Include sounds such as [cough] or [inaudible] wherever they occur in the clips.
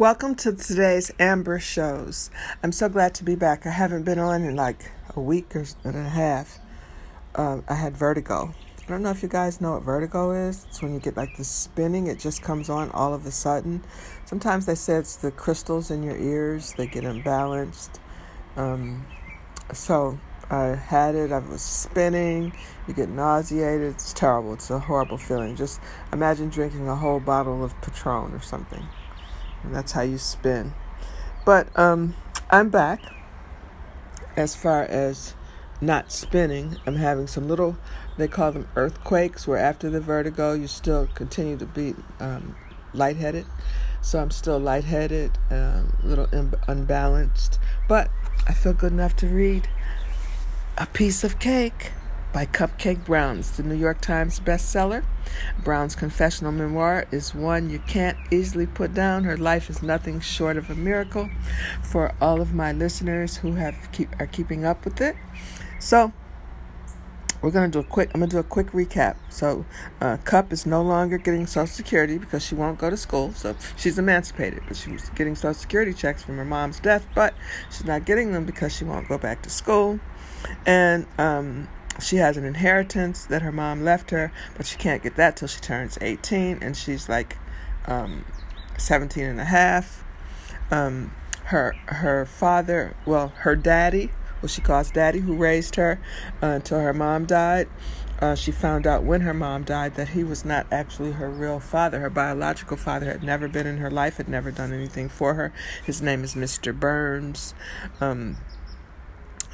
Welcome to today's Amber Shows. I'm so glad to be back. I haven't been on in like a week or and a half. Um, I had vertigo. I don't know if you guys know what vertigo is. It's when you get like the spinning, it just comes on all of a sudden. Sometimes they say it's the crystals in your ears, they get imbalanced. Um, so I had it, I was spinning, you get nauseated. It's terrible. It's a horrible feeling. Just imagine drinking a whole bottle of Patron or something. And that's how you spin. But um, I'm back as far as not spinning. I'm having some little, they call them earthquakes, where after the vertigo, you still continue to be um, lightheaded. So I'm still lightheaded, a um, little Im- unbalanced, but I feel good enough to read A Piece of Cake by Cupcake Browns, the New York Times bestseller. Brown's confessional memoir is one you can't easily put down. Her life is nothing short of a miracle for all of my listeners who have keep, are keeping up with it. So, we're going to do a quick i'm going to do a quick recap so uh, cup is no longer getting social security because she won't go to school so she's emancipated but she was getting social security checks from her mom's death but she's not getting them because she won't go back to school and um, she has an inheritance that her mom left her, but she can't get that till she turns 18, and she's like um, 17 and a half. Um, her her father, well, her daddy, what she calls daddy, who raised her uh, until her mom died. Uh, she found out when her mom died that he was not actually her real father. Her biological father had never been in her life, had never done anything for her. His name is Mr. Burns. Um,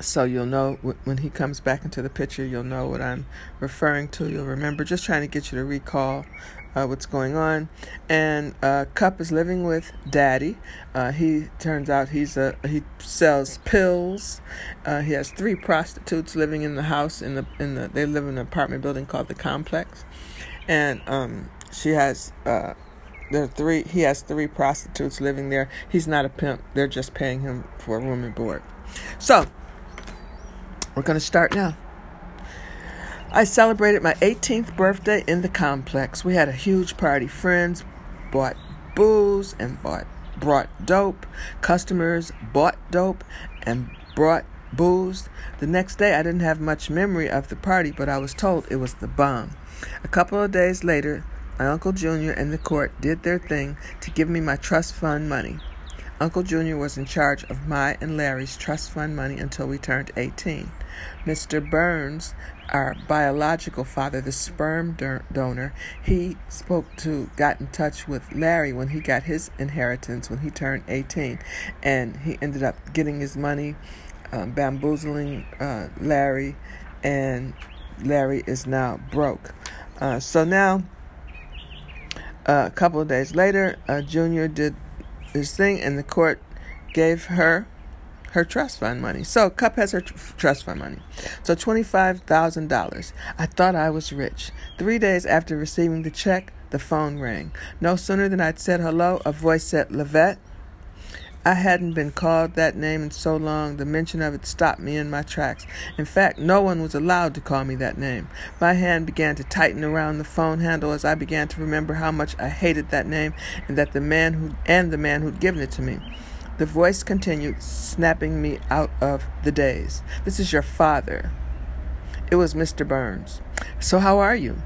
so you'll know when he comes back into the picture, you'll know what I'm referring to. You'll remember, just trying to get you to recall uh, what's going on. And uh, Cup is living with Daddy. Uh, he turns out he's a he sells pills. Uh, he has three prostitutes living in the house. In the in the they live in an apartment building called the Complex, and um, she has. Uh, there are three. He has three prostitutes living there. He's not a pimp. They're just paying him for a room and board. So we're going to start now. I celebrated my 18th birthday in the complex. We had a huge party. Friends bought booze and bought brought dope. Customers bought dope and brought booze. The next day I didn't have much memory of the party, but I was told it was the bomb. A couple of days later, my Uncle Junior and the court did their thing to give me my trust fund money. Uncle Junior was in charge of my and Larry's trust fund money until we turned 18. Mr. Burns, our biological father, the sperm donor, he spoke to, got in touch with Larry when he got his inheritance when he turned 18. And he ended up getting his money, um, bamboozling uh, Larry, and Larry is now broke. Uh, so now, uh, a couple of days later, uh, Junior did his thing, and the court gave her her trust fund money. So Cup has her tr- trust fund money. So $25,000. I thought I was rich. Three days after receiving the check, the phone rang. No sooner than I'd said hello, a voice said, Lavette. I hadn't been called that name in so long, the mention of it stopped me in my tracks. In fact, no one was allowed to call me that name. My hand began to tighten around the phone handle as I began to remember how much I hated that name and that the man who and the man who'd given it to me. The voice continued, snapping me out of the daze. This is your father. It was Mr. Burns. So, how are you?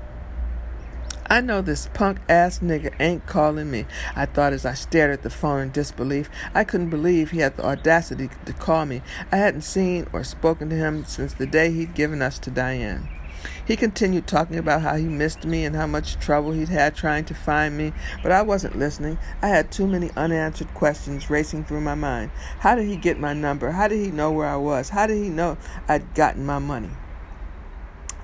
I know this punk ass nigga ain't calling me. I thought as I stared at the phone in disbelief. I couldn't believe he had the audacity to call me. I hadn't seen or spoken to him since the day he'd given us to Diane. He continued talking about how he missed me and how much trouble he'd had trying to find me, but I wasn't listening. I had too many unanswered questions racing through my mind. How did he get my number? How did he know where I was? How did he know I'd gotten my money?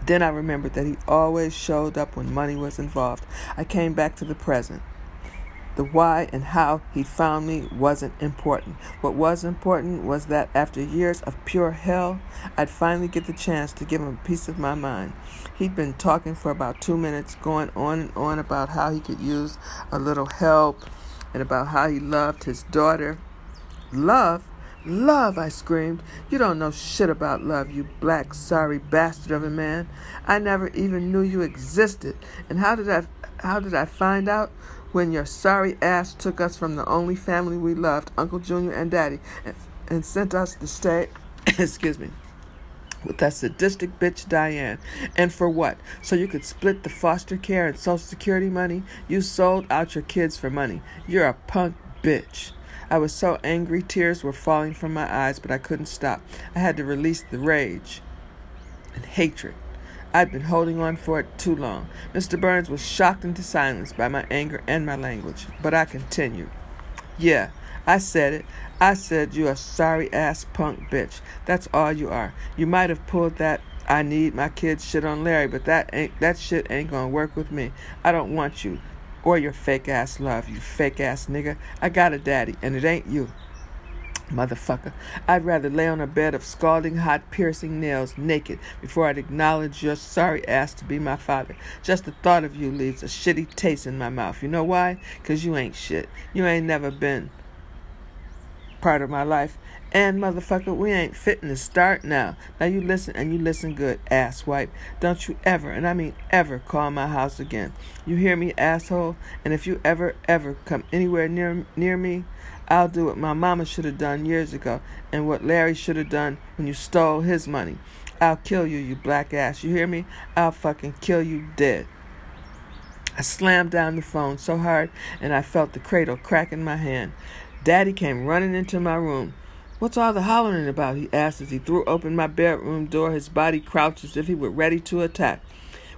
Then I remembered that he always showed up when money was involved. I came back to the present. The why and how he found me wasn't important. What was important was that after years of pure hell, I'd finally get the chance to give him a piece of my mind. He'd been talking for about two minutes, going on and on about how he could use a little help and about how he loved his daughter. Love? Love, I screamed. You don't know shit about love, you black, sorry bastard of a man. I never even knew you existed. And how did I how did I find out? when your sorry ass took us from the only family we loved, Uncle Junior and Daddy, and, and sent us to stay, [coughs] excuse me, with that sadistic bitch Diane. And for what? So you could split the foster care and social security money? You sold out your kids for money. You're a punk bitch. I was so angry, tears were falling from my eyes, but I couldn't stop. I had to release the rage and hatred. I'd been holding on for it too long. Mr. Burns was shocked into silence by my anger and my language, but I continued. Yeah, I said it. I said you're a sorry ass punk bitch. That's all you are. You might have pulled that I need my kids shit on Larry, but that ain't that shit ain't gonna work with me. I don't want you or your fake ass love, you fake ass nigga. I got a daddy, and it ain't you. Motherfucker, I'd rather lay on a bed of scalding hot piercing nails naked before I'd acknowledge your sorry ass to be my father. Just the thought of you leaves a shitty taste in my mouth. You know why? 'Cause you ain't shit. You ain't never been part of my life. And motherfucker, we ain't fitting to start now. Now you listen and you listen good, asswipe. Don't you ever, and I mean ever, call my house again. You hear me, asshole? And if you ever, ever come anywhere near near me, I'll do what my mama should have done years ago and what Larry should have done when you stole his money. I'll kill you, you black ass. You hear me? I'll fucking kill you dead. I slammed down the phone so hard and I felt the cradle crack in my hand. Daddy came running into my room. What's all the hollering about? he asked as he threw open my bedroom door, his body crouched as if he were ready to attack.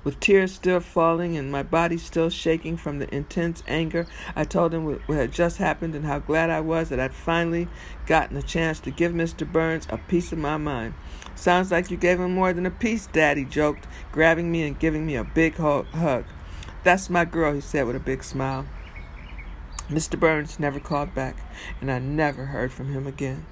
With tears still falling and my body still shaking from the intense anger, I told him what had just happened and how glad I was that I'd finally gotten a chance to give Mr. Burns a piece of my mind. Sounds like you gave him more than a piece, Daddy joked, grabbing me and giving me a big hug. That's my girl, he said with a big smile. Mr. Burns never called back, and I never heard from him again.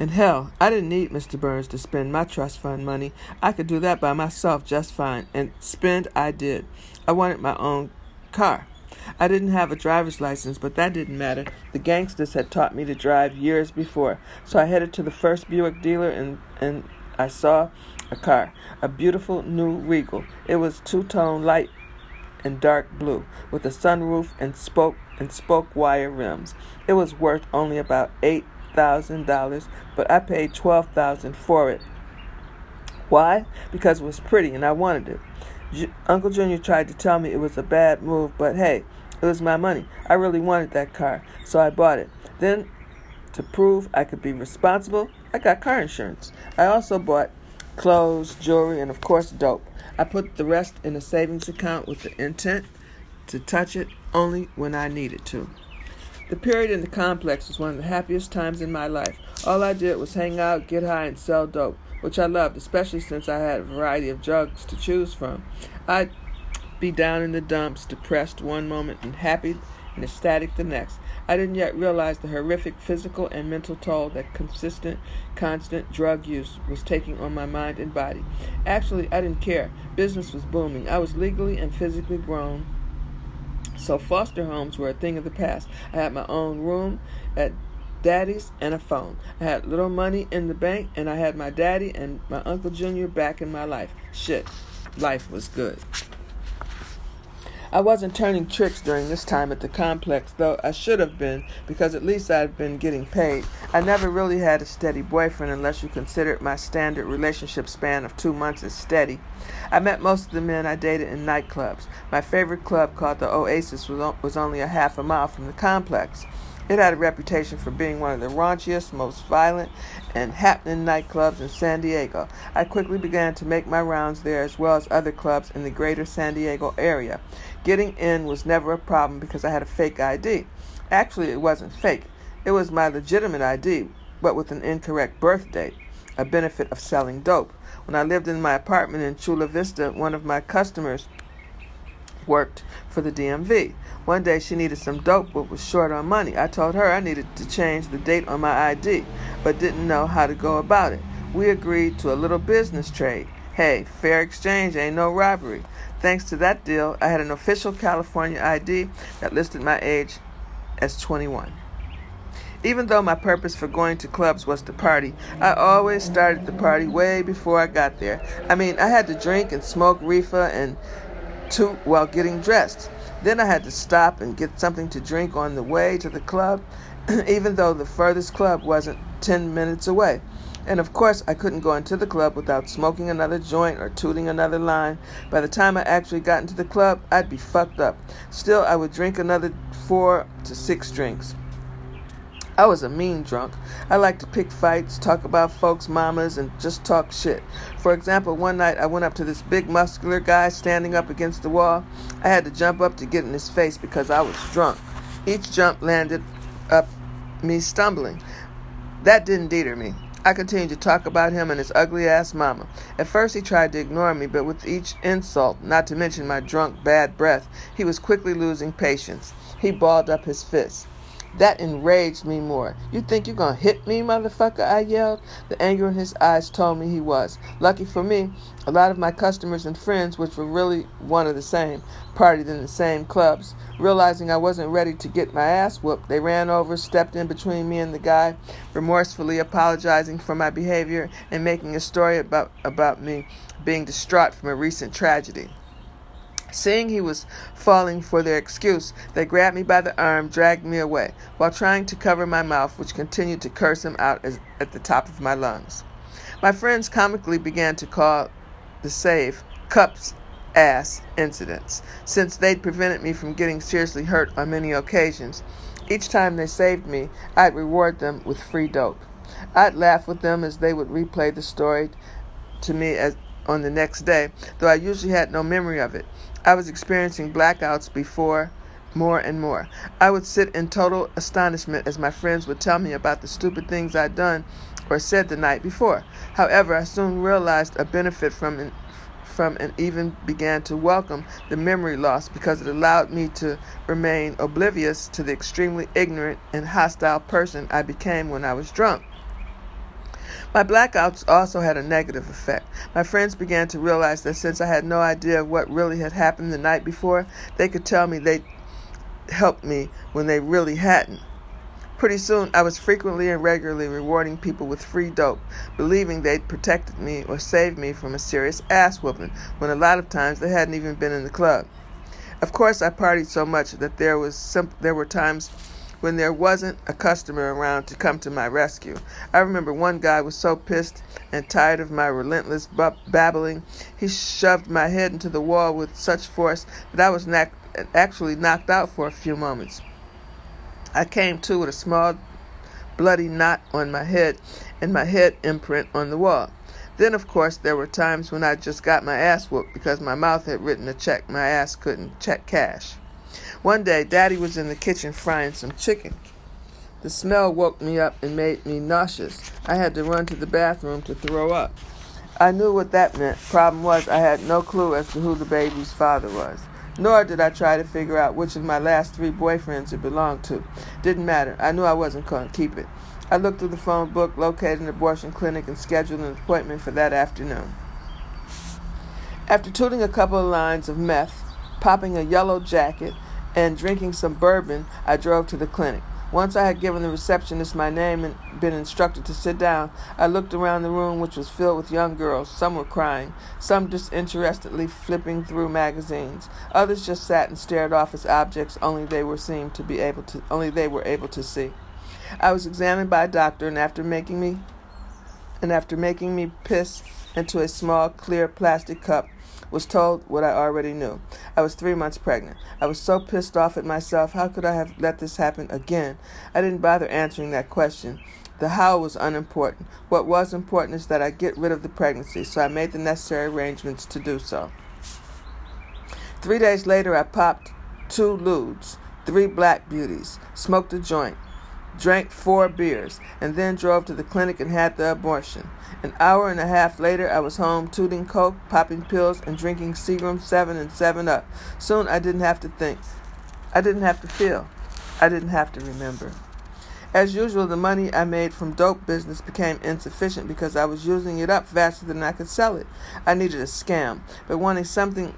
And hell, I didn't need Mr. Burns to spend my trust fund money. I could do that by myself just fine, and spend I did. I wanted my own car. I didn't have a driver's license, but that didn't matter. The gangsters had taught me to drive years before, so I headed to the first Buick dealer and, and I saw a car, a beautiful new Regal. It was two tone light and dark blue, with a sunroof and spoke and spoke wire rims. It was worth only about eight thousand dollars, but I paid twelve thousand for it. Why? Because it was pretty and I wanted it. J- Uncle Junior tried to tell me it was a bad move, but hey, it was my money. I really wanted that car, so I bought it. Then, to prove I could be responsible, I got car insurance. I also bought clothes, jewelry, and of course, dope. I put the rest in a savings account with the intent to touch it only when I needed to. The period in the complex was one of the happiest times in my life. All I did was hang out, get high, and sell dope, which I loved, especially since I had a variety of drugs to choose from. I'd be down in the dumps, depressed one moment and happy and ecstatic the next. I didn't yet realize the horrific physical and mental toll that consistent, constant drug use was taking on my mind and body. Actually, I didn't care. Business was booming. I was legally and physically grown so foster homes were a thing of the past. I had my own room at daddy's and a phone. I had little money in the bank and I had my daddy and my Uncle Junior back in my life. Shit, life was good. I wasn't turning tricks during this time at the complex, though I should have been, because at least I'd been getting paid. I never really had a steady boyfriend unless you considered my standard relationship span of two months as steady. I met most of the men I dated in nightclubs. My favorite club, called the Oasis, was only a half a mile from the complex. It had a reputation for being one of the raunchiest, most violent, and happening nightclubs in San Diego. I quickly began to make my rounds there as well as other clubs in the greater San Diego area. Getting in was never a problem because I had a fake ID. Actually, it wasn't fake, it was my legitimate ID, but with an incorrect birth date, a benefit of selling dope. When I lived in my apartment in Chula Vista, one of my customers worked for the DMV. One day she needed some dope but was short on money. I told her I needed to change the date on my ID but didn't know how to go about it. We agreed to a little business trade. Hey, fair exchange ain't no robbery. Thanks to that deal, I had an official California ID that listed my age as 21. Even though my purpose for going to clubs was to party, I always started the party way before I got there. I mean, I had to drink and smoke reefer and toot while getting dressed. Then I had to stop and get something to drink on the way to the club, [clears throat] even though the furthest club wasn't 10 minutes away. And of course, I couldn't go into the club without smoking another joint or tooting another line. By the time I actually got into the club, I'd be fucked up. Still, I would drink another four to six drinks. I was a mean drunk. I liked to pick fights, talk about folks' mamas, and just talk shit. For example, one night I went up to this big muscular guy standing up against the wall. I had to jump up to get in his face because I was drunk. Each jump landed up me stumbling. That didn't deter me. I continued to talk about him and his ugly ass mama. At first, he tried to ignore me, but with each insult, not to mention my drunk bad breath, he was quickly losing patience. He balled up his fists. That enraged me more. You think you're gonna hit me, motherfucker? I yelled. The anger in his eyes told me he was. Lucky for me, a lot of my customers and friends, which were really one of the same, partied in the same clubs. Realizing I wasn't ready to get my ass whooped, they ran over, stepped in between me and the guy, remorsefully apologizing for my behavior and making a story about, about me being distraught from a recent tragedy. Seeing he was falling for their excuse, they grabbed me by the arm, dragged me away, while trying to cover my mouth, which continued to curse him out as, at the top of my lungs. My friends comically began to call the save cups ass incidents, since they'd prevented me from getting seriously hurt on many occasions. Each time they saved me, I'd reward them with free dope. I'd laugh with them as they would replay the story to me as on the next day, though I usually had no memory of it. I was experiencing blackouts before more and more. I would sit in total astonishment as my friends would tell me about the stupid things I'd done or said the night before. However, I soon realized a benefit from an, from and even began to welcome the memory loss because it allowed me to remain oblivious to the extremely ignorant and hostile person I became when I was drunk. My blackouts also had a negative effect. My friends began to realize that since I had no idea of what really had happened the night before, they could tell me they'd helped me when they really hadn't. Pretty soon, I was frequently and regularly rewarding people with free dope, believing they'd protected me or saved me from a serious ass whooping, when a lot of times they hadn't even been in the club. Of course, I partied so much that there was there were times when there wasn't a customer around to come to my rescue. I remember one guy was so pissed and tired of my relentless babbling, he shoved my head into the wall with such force that I was actually knocked out for a few moments. I came to with a small bloody knot on my head and my head imprint on the wall. Then, of course, there were times when I just got my ass whooped because my mouth had written a check my ass couldn't check cash. One day, Daddy was in the kitchen frying some chicken. The smell woke me up and made me nauseous. I had to run to the bathroom to throw up. I knew what that meant. Problem was, I had no clue as to who the baby's father was. Nor did I try to figure out which of my last three boyfriends it belonged to. Didn't matter. I knew I wasn't going to keep it. I looked through the phone book, located an abortion clinic, and scheduled an appointment for that afternoon. After tooting a couple of lines of meth, popping a yellow jacket, and drinking some bourbon, I drove to the clinic. Once I had given the receptionist my name and been instructed to sit down, I looked around the room, which was filled with young girls. Some were crying, some disinterestedly flipping through magazines. Others just sat and stared off as objects only they were seemed to be able to only they were able to see. I was examined by a doctor, and after making me and after making me piss into a small clear plastic cup, was told what I already knew. I was three months pregnant. I was so pissed off at myself. How could I have let this happen again? I didn't bother answering that question. The how was unimportant. What was important is that I get rid of the pregnancy, so I made the necessary arrangements to do so. Three days later, I popped two ludes, three black beauties, smoked a joint, drank four beers, and then drove to the clinic and had the abortion. An hour and a half later, I was home tooting coke, popping pills, and drinking Seagram 7 and 7 Up. Soon I didn't have to think. I didn't have to feel. I didn't have to remember. As usual, the money I made from dope business became insufficient because I was using it up faster than I could sell it. I needed a scam, but wanting something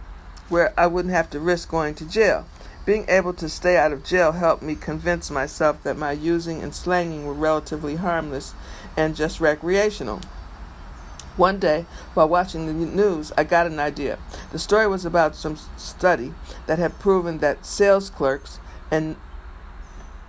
where I wouldn't have to risk going to jail. Being able to stay out of jail helped me convince myself that my using and slanging were relatively harmless and just recreational. One day, while watching the news, I got an idea. The story was about some study that had proven that sales clerks and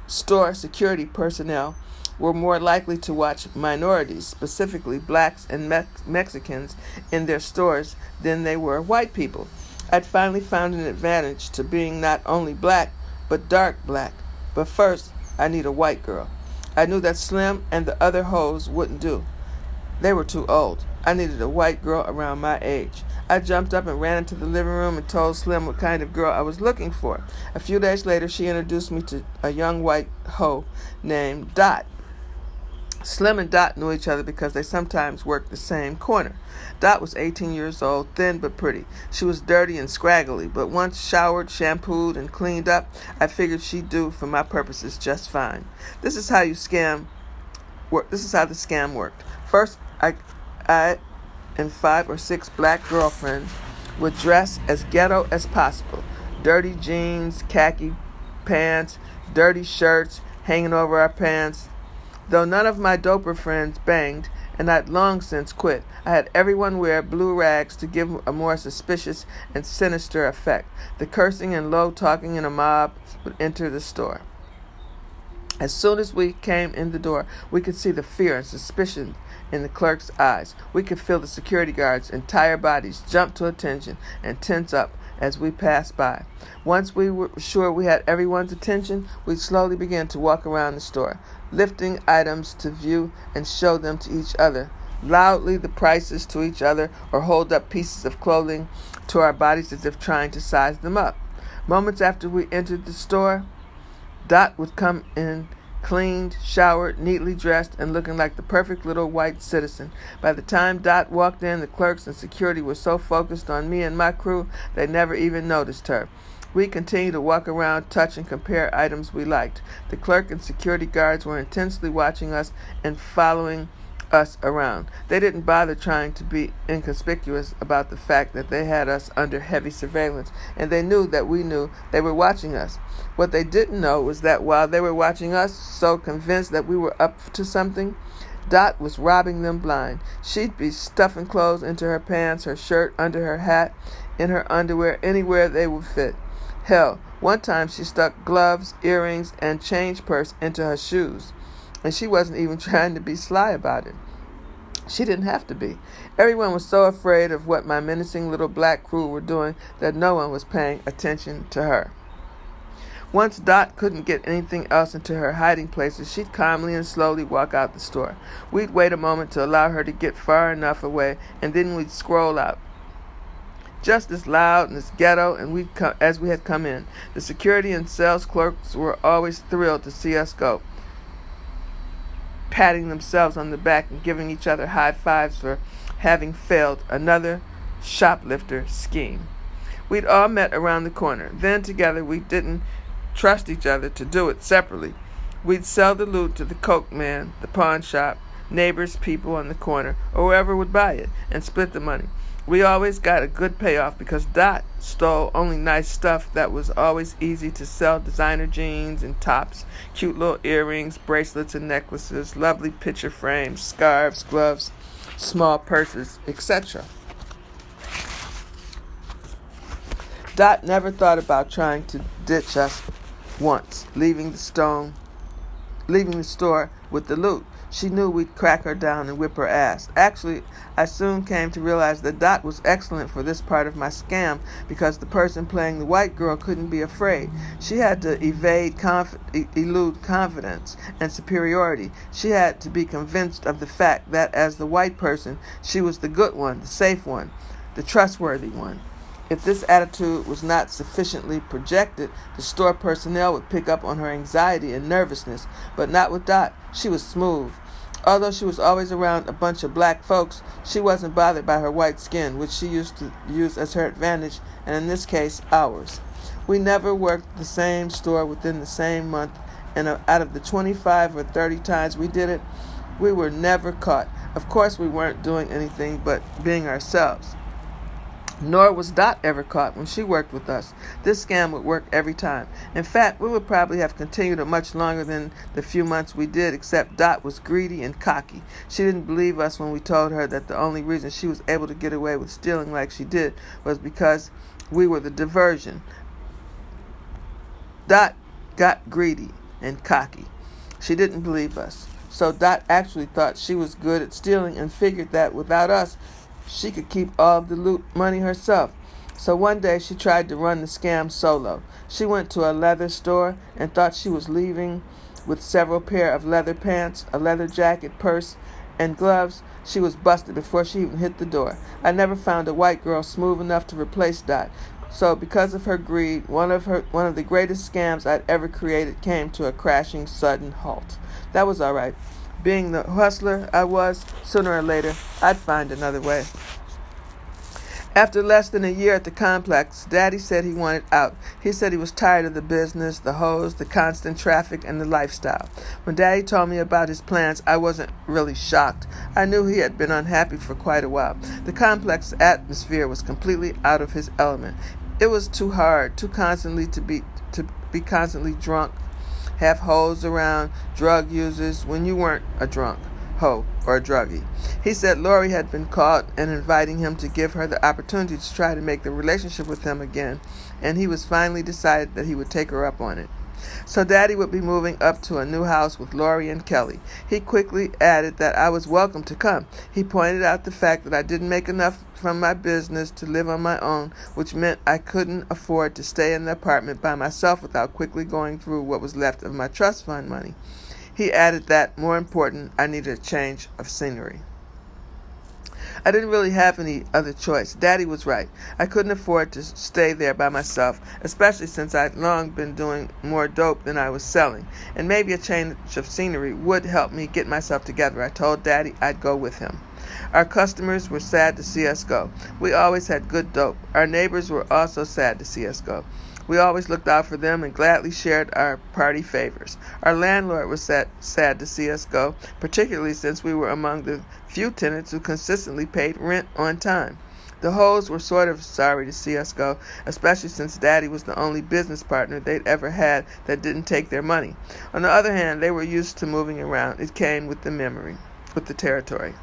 store security personnel were more likely to watch minorities, specifically blacks and Mex- Mexicans, in their stores than they were white people. I'd finally found an advantage to being not only black, but dark black. But first, I need a white girl. I knew that Slim and the other hoes wouldn't do. They were too old. I needed a white girl around my age. I jumped up and ran into the living room and told Slim what kind of girl I was looking for. A few days later, she introduced me to a young white hoe named Dot. Slim and Dot knew each other because they sometimes worked the same corner. Dot was 18 years old, thin but pretty. She was dirty and scraggly, but once showered, shampooed, and cleaned up, I figured she'd do for my purposes just fine. This is how you scam work. This is how the scam worked. First, I, I and five or six black girlfriends would dress as ghetto as possible. Dirty jeans, khaki pants, dirty shirts hanging over our pants, Though none of my doper friends banged, and I'd long since quit, I had everyone wear blue rags to give a more suspicious and sinister effect. The cursing and low talking in a mob would enter the store. As soon as we came in the door, we could see the fear and suspicion in the clerk's eyes. We could feel the security guards' entire bodies jump to attention and tense up as we passed by. Once we were sure we had everyone's attention, we slowly began to walk around the store, lifting items to view and show them to each other, loudly the prices to each other, or hold up pieces of clothing to our bodies as if trying to size them up. Moments after we entered the store, Dot would come in cleaned, showered, neatly dressed, and looking like the perfect little white citizen. By the time Dot walked in, the clerks and security were so focused on me and my crew they never even noticed her. We continued to walk around, touch, and compare items we liked. The clerk and security guards were intensely watching us and following us around. They didn't bother trying to be inconspicuous about the fact that they had us under heavy surveillance, and they knew that we knew they were watching us. What they didn't know was that while they were watching us, so convinced that we were up to something, Dot was robbing them blind. She'd be stuffing clothes into her pants, her shirt under her hat, in her underwear, anywhere they would fit. Hell, one time she stuck gloves, earrings, and change purse into her shoes and she wasn't even [laughs] trying to be sly about it. She didn't have to be. Everyone was so afraid of what my menacing little black crew were doing that no one was paying attention to her. Once Dot couldn't get anything else into her hiding places, she'd calmly and slowly walk out the store. We'd wait a moment to allow her to get far enough away, and then we'd scroll out. Just as loud and as ghetto and we as we had come in. The security and sales clerks were always thrilled to see us go patting themselves on the back and giving each other high fives for having failed another shoplifter scheme. We'd all met around the corner. Then together we didn't trust each other to do it separately. We'd sell the loot to the coke man, the pawn shop, neighbors, people on the corner, or whoever would buy it, and split the money. We always got a good payoff because Dot stole only nice stuff that was always easy to sell designer jeans and tops, cute little earrings, bracelets and necklaces, lovely picture frames, scarves, gloves, small purses, etc. Dot never thought about trying to ditch us once, leaving the stone leaving the store with the loot. She knew we'd crack her down and whip her ass. Actually, I soon came to realize that Dot was excellent for this part of my scam because the person playing the white girl couldn't be afraid. She had to evade, conf- elude confidence and superiority. She had to be convinced of the fact that as the white person, she was the good one, the safe one, the trustworthy one. If this attitude was not sufficiently projected, the store personnel would pick up on her anxiety and nervousness, but not with Dot. She was smooth. Although she was always around a bunch of black folks, she wasn't bothered by her white skin, which she used to use as her advantage, and in this case, ours. We never worked the same store within the same month, and uh, out of the 25 or 30 times we did it, we were never caught. Of course, we weren't doing anything but being ourselves. Nor was Dot ever caught when she worked with us. This scam would work every time. In fact, we would probably have continued it much longer than the few months we did, except Dot was greedy and cocky. She didn't believe us when we told her that the only reason she was able to get away with stealing like she did was because we were the diversion. Dot got greedy and cocky. She didn't believe us. So Dot actually thought she was good at stealing and figured that without us, she could keep all of the loot money herself. So one day she tried to run the scam solo. She went to a leather store and thought she was leaving with several pair of leather pants, a leather jacket, purse, and gloves. She was busted before she even hit the door. I never found a white girl smooth enough to replace Dot. So because of her greed, one of her one of the greatest scams I'd ever created came to a crashing sudden halt. That was all right. Being the hustler I was, sooner or later, I'd find another way. After less than a year at the complex, Daddy said he wanted out. He said he was tired of the business, the hoes, the constant traffic, and the lifestyle. When Daddy told me about his plans, I wasn't really shocked. I knew he had been unhappy for quite a while. The complex atmosphere was completely out of his element. It was too hard, too constantly to be to be constantly drunk, have hoes around, drug users when you weren't a drunk, hoe, or a druggie. He said Lori had been caught and inviting him to give her the opportunity to try to make the relationship with him again, and he was finally decided that he would take her up on it. So Daddy would be moving up to a new house with Lori and Kelly. He quickly added that I was welcome to come. He pointed out the fact that I didn't make enough from my business to live on my own, which meant I couldn't afford to stay in the apartment by myself without quickly going through what was left of my trust fund money. He added that, more important, I needed a change of scenery. I didn't really have any other choice. Daddy was right. I couldn't afford to stay there by myself, especially since I'd long been doing more dope than I was selling. And maybe a change of scenery would help me get myself together. I told Daddy I'd go with him. Our customers were sad to see us go. We always had good dope. Our neighbors were also sad to see us go. We always looked out for them and gladly shared our party favors. Our landlord was sad, sad to see us go, particularly since we were among the few tenants who consistently paid rent on time. The hoes were sort of sorry to see us go, especially since Daddy was the only business partner they'd ever had that didn't take their money. On the other hand, they were used to moving around. It came with the memory, with the territory.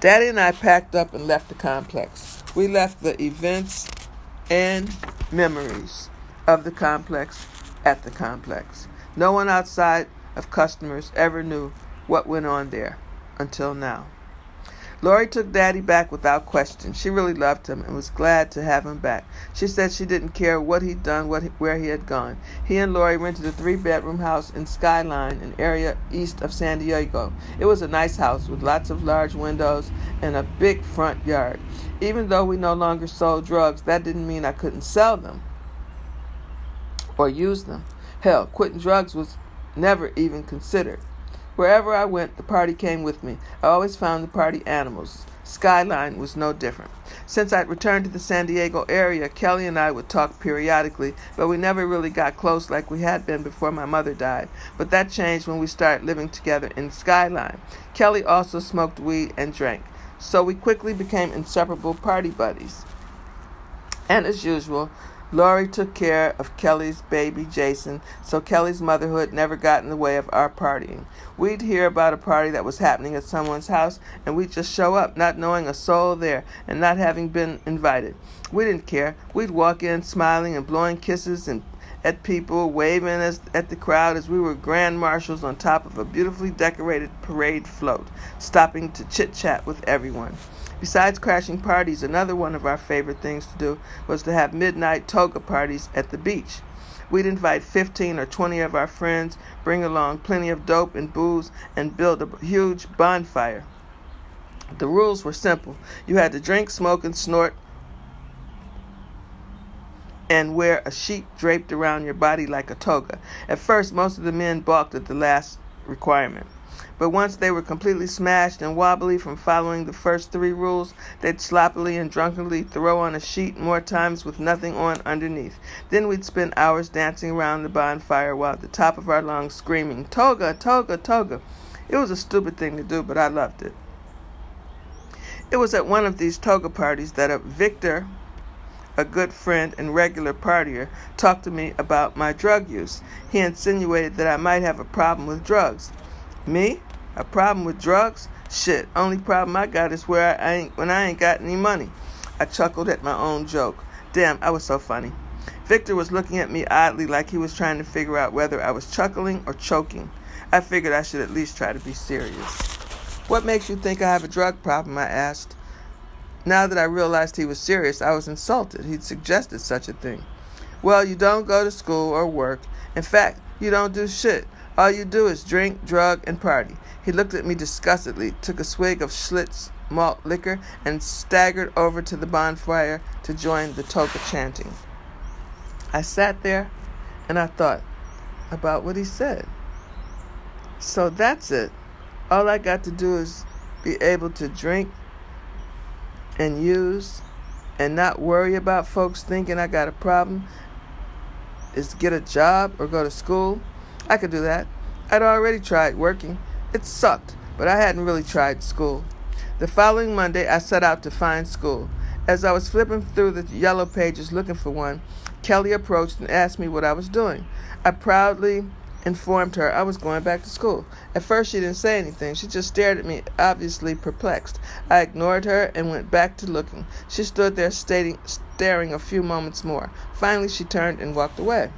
Daddy and I packed up and left the complex. We left the events and memories of the complex at the complex. No one outside of customers ever knew what went on there until now. Lori took Daddy back without question. She really loved him and was glad to have him back. She said she didn't care what he'd done, what where he had gone. He and Lori rented a three-bedroom house in Skyline, an area east of San Diego. It was a nice house with lots of large windows and a big front yard. Even though we no longer sold drugs, that didn't mean I couldn't sell them or use them. Hell, quitting drugs was never even considered. Wherever I went, the party came with me. I always found the party animals. Skyline was no different. Since I'd returned to the San Diego area, Kelly and I would talk periodically, but we never really got close like we had been before my mother died. But that changed when we started living together in Skyline. Kelly also smoked weed and drank, so we quickly became inseparable party buddies. And as usual, Lori took care of Kelly's baby Jason, so Kelly's motherhood never got in the way of our partying. We'd hear about a party that was happening at someone's house, and we'd just show up, not knowing a soul there and not having been invited. We didn't care. We'd walk in smiling and blowing kisses and at people, waving as, at the crowd as we were grand marshals on top of a beautifully decorated parade float, stopping to chit chat with everyone. Besides crashing parties, another one of our favorite things to do was to have midnight toga parties at the beach. We'd invite 15 or 20 of our friends, bring along plenty of dope and booze, and build a huge bonfire. The rules were simple. You had to drink, smoke, and snort, and wear a sheet draped around your body like a toga. At first, most of the men balked at the last requirement. But once they were completely smashed and wobbly from following the first three rules, they'd sloppily and drunkenly throw on a sheet more times with nothing on underneath. Then we'd spend hours dancing around the bonfire while at the top of our lungs screaming, Toga, toga, toga. It was a stupid thing to do, but I loved it. It was at one of these toga parties that a Victor, a good friend and regular partier, talked to me about my drug use. He insinuated that I might have a problem with drugs. Me? A problem with drugs? Shit, only problem I got is where I ain't when I ain't got any money. I chuckled at my own joke. Damn, I was so funny. Victor was looking at me oddly like he was trying to figure out whether I was chuckling or choking. I figured I should at least try to be serious. What makes you think I have a drug problem? I asked. Now that I realized he was serious, I was insulted. He'd suggested such a thing. Well, you don't go to school or work. In fact, you don't do shit. All you do is drink, drug, and party. He looked at me disgustedly, took a swig of Schlitz malt liquor, and staggered over to the bonfire to join the toga chanting. I sat there and I thought about what he said. So that's it. All I got to do is be able to drink and use and not worry about folks thinking I got a problem is get a job or go to school. I could do that. I'd already tried working. It sucked, but I hadn't really tried school. The following Monday, I set out to find school. As I was flipping through the yellow pages looking for one, Kelly approached and asked me what I was doing. I proudly informed her I was going back to school. At first, she didn't say anything. She just stared at me, obviously perplexed. I ignored her and went back to looking. She stood there stating, staring a few moments more. Finally, she turned and walked away.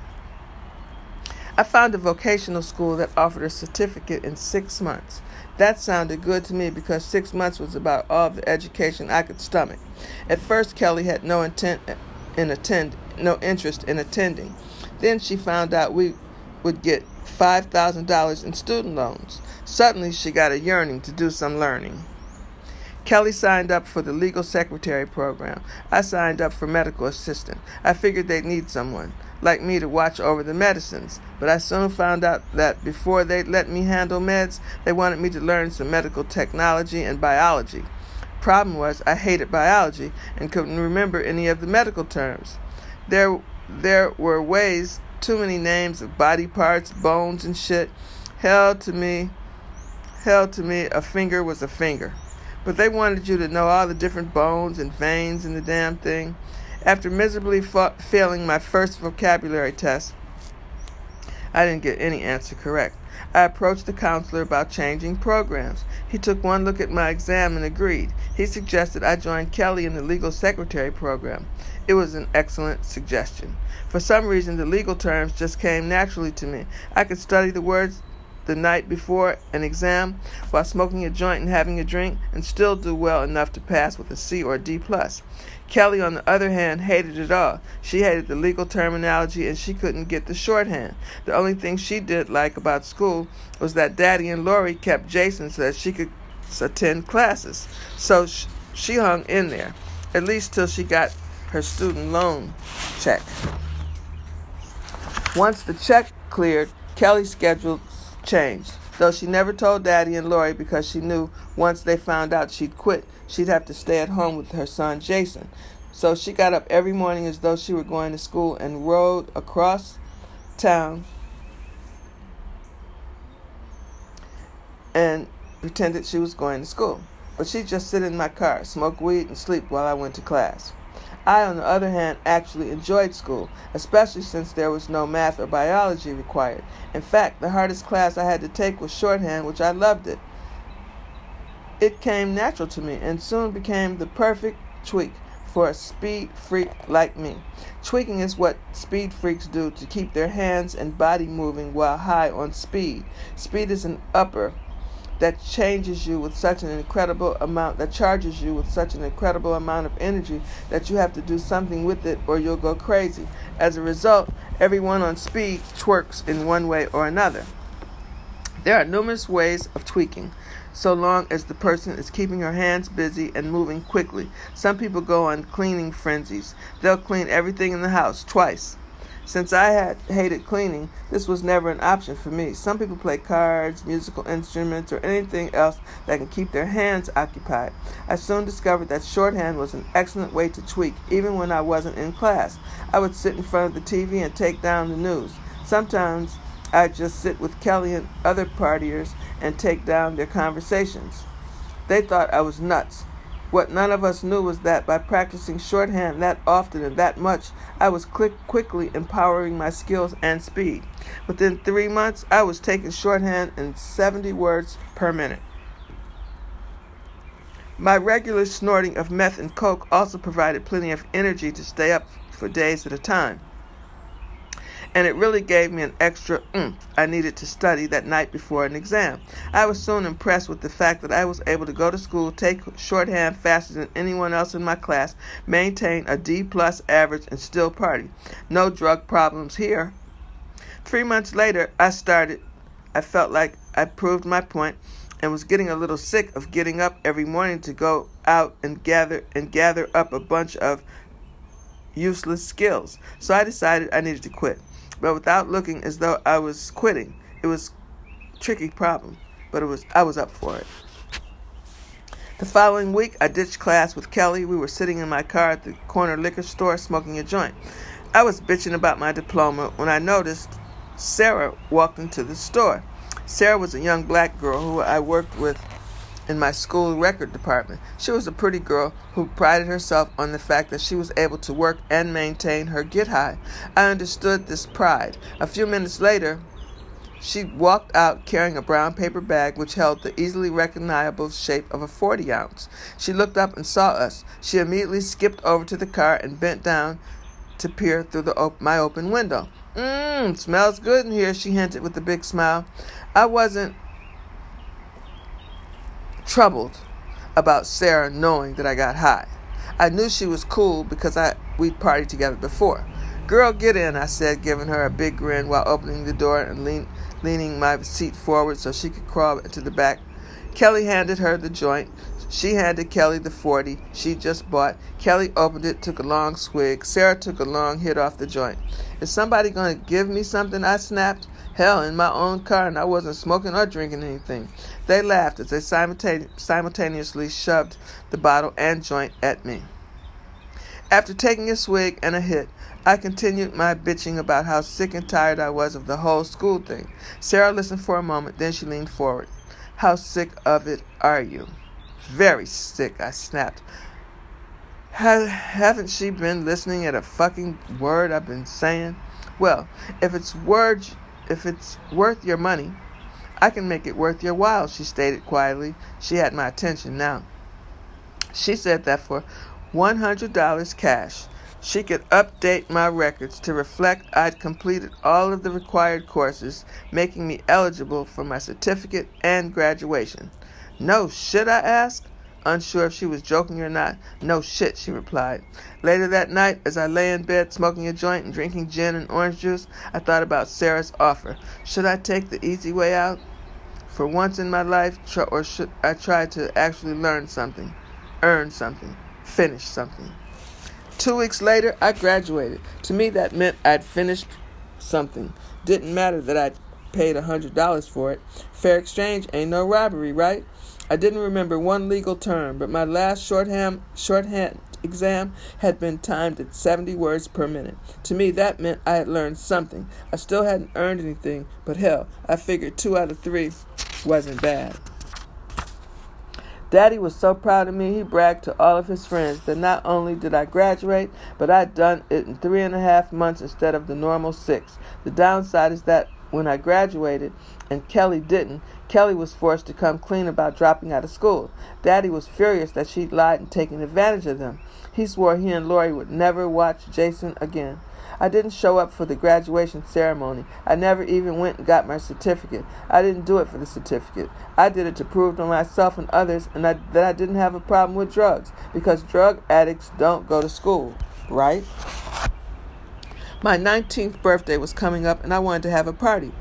I found a vocational school that offered a certificate in six months. That sounded good to me because six months was about all the education I could stomach. At first, Kelly had no intent in attend, no interest in attending. Then she found out we would get $5,000 in student loans. Suddenly, she got a yearning to do some learning. Kelly signed up for the legal secretary program. I signed up for medical assistant. I figured they'd need someone like me to watch over the medicines, but I soon found out that before they'd let me handle meds, they wanted me to learn some medical technology and biology. Problem was, I hated biology and couldn't remember any of the medical terms. There, there were ways, too many names of body parts, bones, and shit. Hell to me, hell to me, a finger was a finger. But they wanted you to know all the different bones and veins in the damn thing. After miserably fa- failing my first vocabulary test, I didn't get any answer correct. I approached the counselor about changing programs. He took one look at my exam and agreed. He suggested I join Kelly in the legal secretary program. It was an excellent suggestion. For some reason, the legal terms just came naturally to me. I could study the words the night before an exam while smoking a joint and having a drink and still do well enough to pass with a C or a D plus. Kelly, on the other hand, hated it all. She hated the legal terminology and she couldn't get the shorthand. The only thing she did like about school was that Daddy and Lori kept Jason so that she could attend classes. So she hung in there, at least till she got her student loan check. Once the check cleared, Kelly's schedule changed. Though she never told Daddy and Lori because she knew once they found out she'd quit, she'd have to stay at home with her son Jason. So she got up every morning as though she were going to school and rode across town and pretended she was going to school. But she'd just sit in my car, smoke weed, and sleep while I went to class. I, on the other hand, actually enjoyed school, especially since there was no math or biology required. In fact, the hardest class I had to take was shorthand, which I loved it. It came natural to me and soon became the perfect tweak for a speed freak like me. Tweaking is what speed freaks do to keep their hands and body moving while high on speed. Speed is an upper that changes you with such an incredible amount, that charges you with such an incredible amount of energy that you have to do something with it or you'll go crazy. As a result, everyone on speed twerks in one way or another. There are numerous ways of tweaking, so long as the person is keeping her hands busy and moving quickly. Some people go on cleaning frenzies. They'll clean everything in the house twice since I had hated cleaning, this was never an option for me. Some people play cards, musical instruments, or anything else that can keep their hands occupied. I soon discovered that shorthand was an excellent way to tweak, even when I wasn't in class. I would sit in front of the TV and take down the news. Sometimes I'd just sit with Kelly and other partiers and take down their conversations. They thought I was nuts, What none of us knew was that by practicing shorthand that often and that much, I was quick, quickly empowering my skills and speed. Within three months, I was taking shorthand in 70 words per minute. My regular snorting of meth and coke also provided plenty of energy to stay up for days at a time. And it really gave me an extra oomph I needed to study that night before an exam. I was soon impressed with the fact that I was able to go to school, take shorthand faster than anyone else in my class, maintain a D plus average, and still party. No drug problems here. Three months later, I started. I felt like I proved my point and was getting a little sick of getting up every morning to go out and gather and gather up a bunch of useless skills. So I decided I needed to quit. But without looking as though I was quitting. It was tricky problem, but it was I was up for it. The following week, I ditched class with Kelly. We were sitting in my car at the corner liquor store smoking a joint. I was bitching about my diploma when I noticed Sarah walked into the store. Sarah was a young black girl who I worked with in my school record department. She was a pretty girl who prided herself on the fact that she was able to work and maintain her get high. I understood this pride. A few minutes later, she walked out carrying a brown paper bag which held the easily recognizable shape of a 40 ounce. She looked up and saw us. She immediately skipped over to the car and bent down to peer through the op- my open window. Mmm, smells good in here, she hinted with a big smile. I wasn't troubled about Sarah knowing that I got high. I knew she was cool because I we'd partied together before. Girl, get in, I said, giving her a big grin while opening the door and lean, leaning my seat forward so she could crawl into the back. Kelly handed her the joint. She handed Kelly the 40 she just bought. Kelly opened it, took a long swig. Sarah took a long hit off the joint. Is somebody going to give me something? I snapped. Hell, in my own car, and I wasn't smoking or drinking anything. They laughed as they simultaneously shoved the bottle and joint at me. After taking a swig and a hit, I continued my bitching about how sick and tired I was of the whole school thing. Sarah listened for a moment, then she leaned forward. How sick of it are you? Very sick, I snapped. Haven't she been listening at a fucking word I've been saying? Well, if it's words if it's worth your money, I can make it worth your while, she stated quietly. She had my attention now. She said that for $100 cash, she could update my records to reflect I'd completed all of the required courses, making me eligible for my certificate and graduation. No, should I ask? Unsure if she was joking or not. No shit, she replied. Later that night, as I lay in bed smoking a joint and drinking gin and orange juice, I thought about Sarah's offer. Should I take the easy way out? For once in my life, or should I try to actually learn something, earn something, finish something? Two weeks later, I graduated. To me, that meant I'd finished something. Didn't matter that I'd paid a $100 for it. Fair exchange ain't no robbery, right? I didn't remember one legal term, but my last shorthand, shorthand exam had been timed at 70 words per minute. To me, that meant I had learned something. I still hadn't earned anything, but hell, I figured two out of three wasn't bad. Daddy was so proud of me, he bragged to all of his friends that not only did I graduate, but I'd done it in three and a half months instead of the normal six. The downside is that when I graduated and Kelly didn't, Kelly was forced to come clean about dropping out of school. Daddy was furious that she'd lied and taken advantage of them. He swore he and Lori would never watch Jason again. I didn't show up for the graduation ceremony. I never even went and got my certificate. I didn't do it for the certificate. I did it to prove to myself and others and I, that I didn't have a problem with drugs because drug addicts don't go to school, right? My 19th birthday was coming up and I wanted to have a party.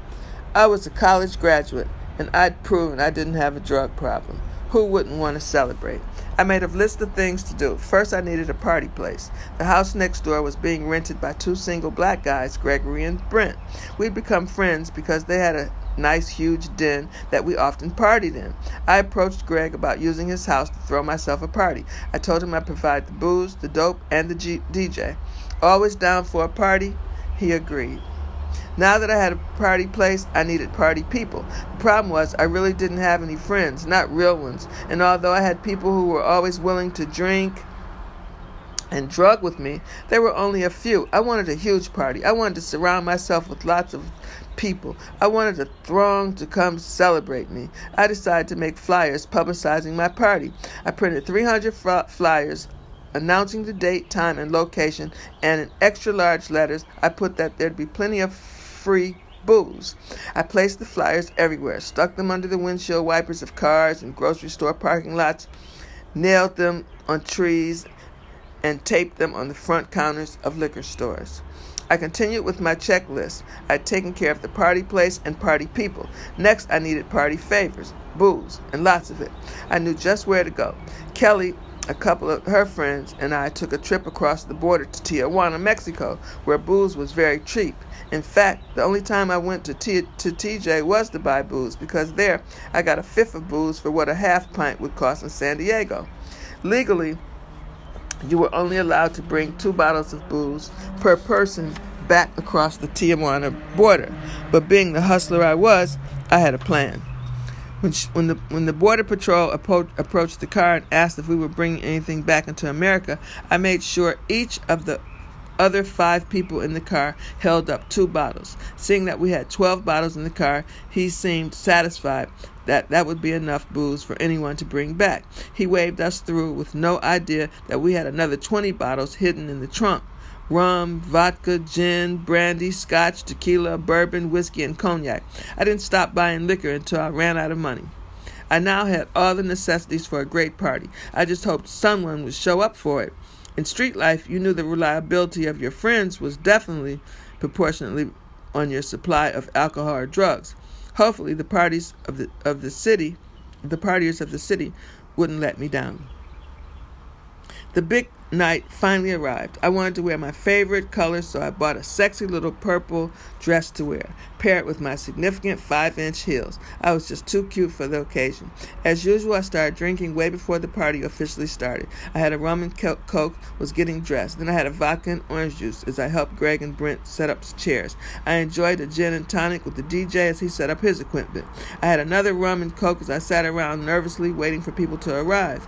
I was a college graduate and I'd proven I didn't have a drug problem. Who wouldn't want to celebrate? I made a list of things to do. First, I needed a party place. The house next door was being rented by two single black guys, Gregory and Brent. We'd become friends because they had a nice huge den that we often partied in. I approached Greg about using his house to throw myself a party. I told him I'd provide the booze, the dope, and the G- DJ. Always down for a party, he agreed. Now that I had a party place, I needed party people. The problem was I really didn't have any friends, not real ones. And although I had people who were always willing to drink and drug with me, there were only a few. I wanted a huge party. I wanted to surround myself with lots of people. I wanted a throng to come celebrate me. I decided to make flyers publicizing my party. I printed 300 flyers announcing the date, time, and location, and in extra large letters, I put that there'd be plenty of free booze. I placed the flyers everywhere, stuck them under the windshield wipers of cars and grocery store parking lots, nailed them on trees, and taped them on the front counters of liquor stores. I continued with my checklist. I'd taken care of the party place and party people. Next, I needed party favors, booze, and lots of it. I knew just where to go. Kelly a couple of her friends and I took a trip across the border to Tijuana, Mexico, where booze was very cheap. In fact, the only time I went to, T- to TJ was to buy booze because there I got a fifth of booze for what a half pint would cost in San Diego. Legally, you were only allowed to bring two bottles of booze per person back across the Tijuana border. But being the hustler I was, I had a plan. When, she, when, the, when the Border Patrol appro- approached the car and asked if we were bringing anything back into America, I made sure each of the other five people in the car held up two bottles. Seeing that we had 12 bottles in the car, he seemed satisfied that that would be enough booze for anyone to bring back. He waved us through with no idea that we had another 20 bottles hidden in the trunk rum, vodka, gin, brandy, scotch, tequila, bourbon, whiskey, and cognac. I didn't stop buying liquor until I ran out of money. I now had all the necessities for a great party. I just hoped someone would show up for it. In street life, you knew the reliability of your friends was definitely proportionately on your supply of alcohol or drugs. Hopefully, the parties of the of the city, the partiers of the city, wouldn't let me down. The big night finally arrived. I wanted to wear my favorite color, so I bought a sexy little purple dress to wear, paired with my significant 5 inch heels. I was just too cute for the occasion. As usual, I started drinking way before the party officially started. I had a rum and coke, was getting dressed. Then I had a vodka and orange juice as I helped Greg and Brent set up chairs. I enjoyed a gin and tonic with the DJ as he set up his equipment. I had another rum and coke as I sat around nervously waiting for people to arrive.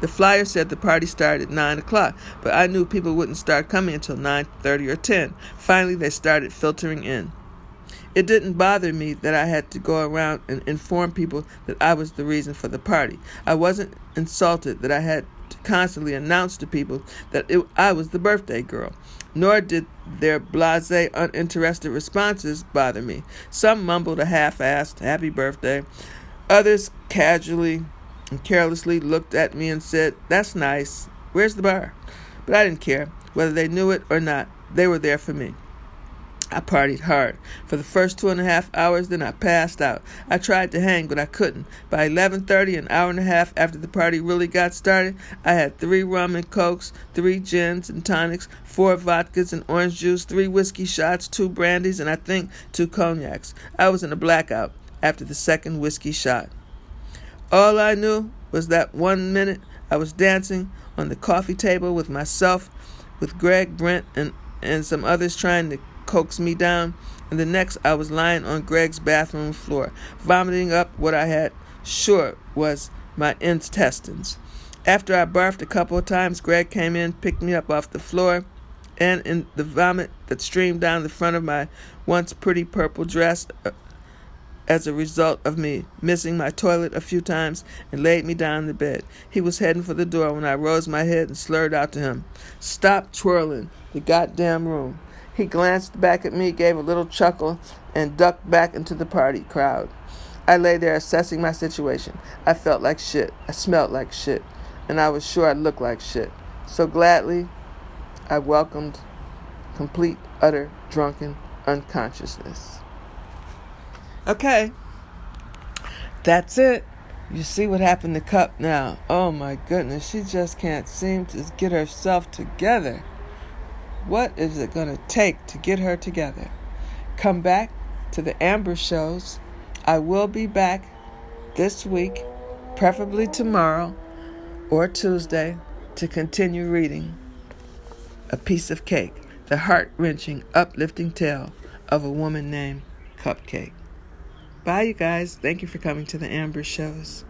The flyer said the party started at 9 o'clock, but I knew people wouldn't start coming until 9.30 or 10. Finally, they started filtering in. It didn't bother me that I had to go around and inform people that I was the reason for the party. I wasn't insulted that I had to constantly announce to people that it, I was the birthday girl. Nor did their blase, uninterested responses bother me. Some mumbled a half assed happy birthday, others casually carelessly looked at me and said, That's nice. Where's the bar? But I didn't care. Whether they knew it or not, they were there for me. I partied hard for the first two and a half hours, then I passed out. I tried to hang, but I couldn't. By 11:30, an hour and a half after the party really got started, I had three rum and cokes, three gins and tonics, four vodkas and orange juice, three whiskey shots, two brandies, and I think two cognacs. I was in a blackout after the second whiskey shot. All I knew was that one minute I was dancing on the coffee table with myself, with Greg, Brent, and, and some others trying to coax me down, and the next I was lying on Greg's bathroom floor, vomiting up what I had sure was my intestines. After I barfed a couple of times, Greg came in, picked me up off the floor, and in the vomit that streamed down the front of my once pretty purple dress, uh, as a result of me missing my toilet a few times and laid me down in the bed. He was heading for the door when I rose my head and slurred out to him, Stop twirling the goddamn room. He glanced back at me, gave a little chuckle, and ducked back into the party crowd. I lay there assessing my situation. I felt like shit. I smelled like shit. And I was sure I looked like shit. So gladly, I welcomed complete, utter, drunken unconsciousness. Okay. That's it. You see what happened to Cup now. Oh my goodness, she just can't seem to get herself together. What is it going to take to get her together? Come back to the Amber shows. I will be back this week, preferably tomorrow or Tuesday, to continue reading A Piece of Cake, the heart wrenching, uplifting tale of a woman named Cupcake. Bye, you guys. Thank you for coming to the Amber Shows.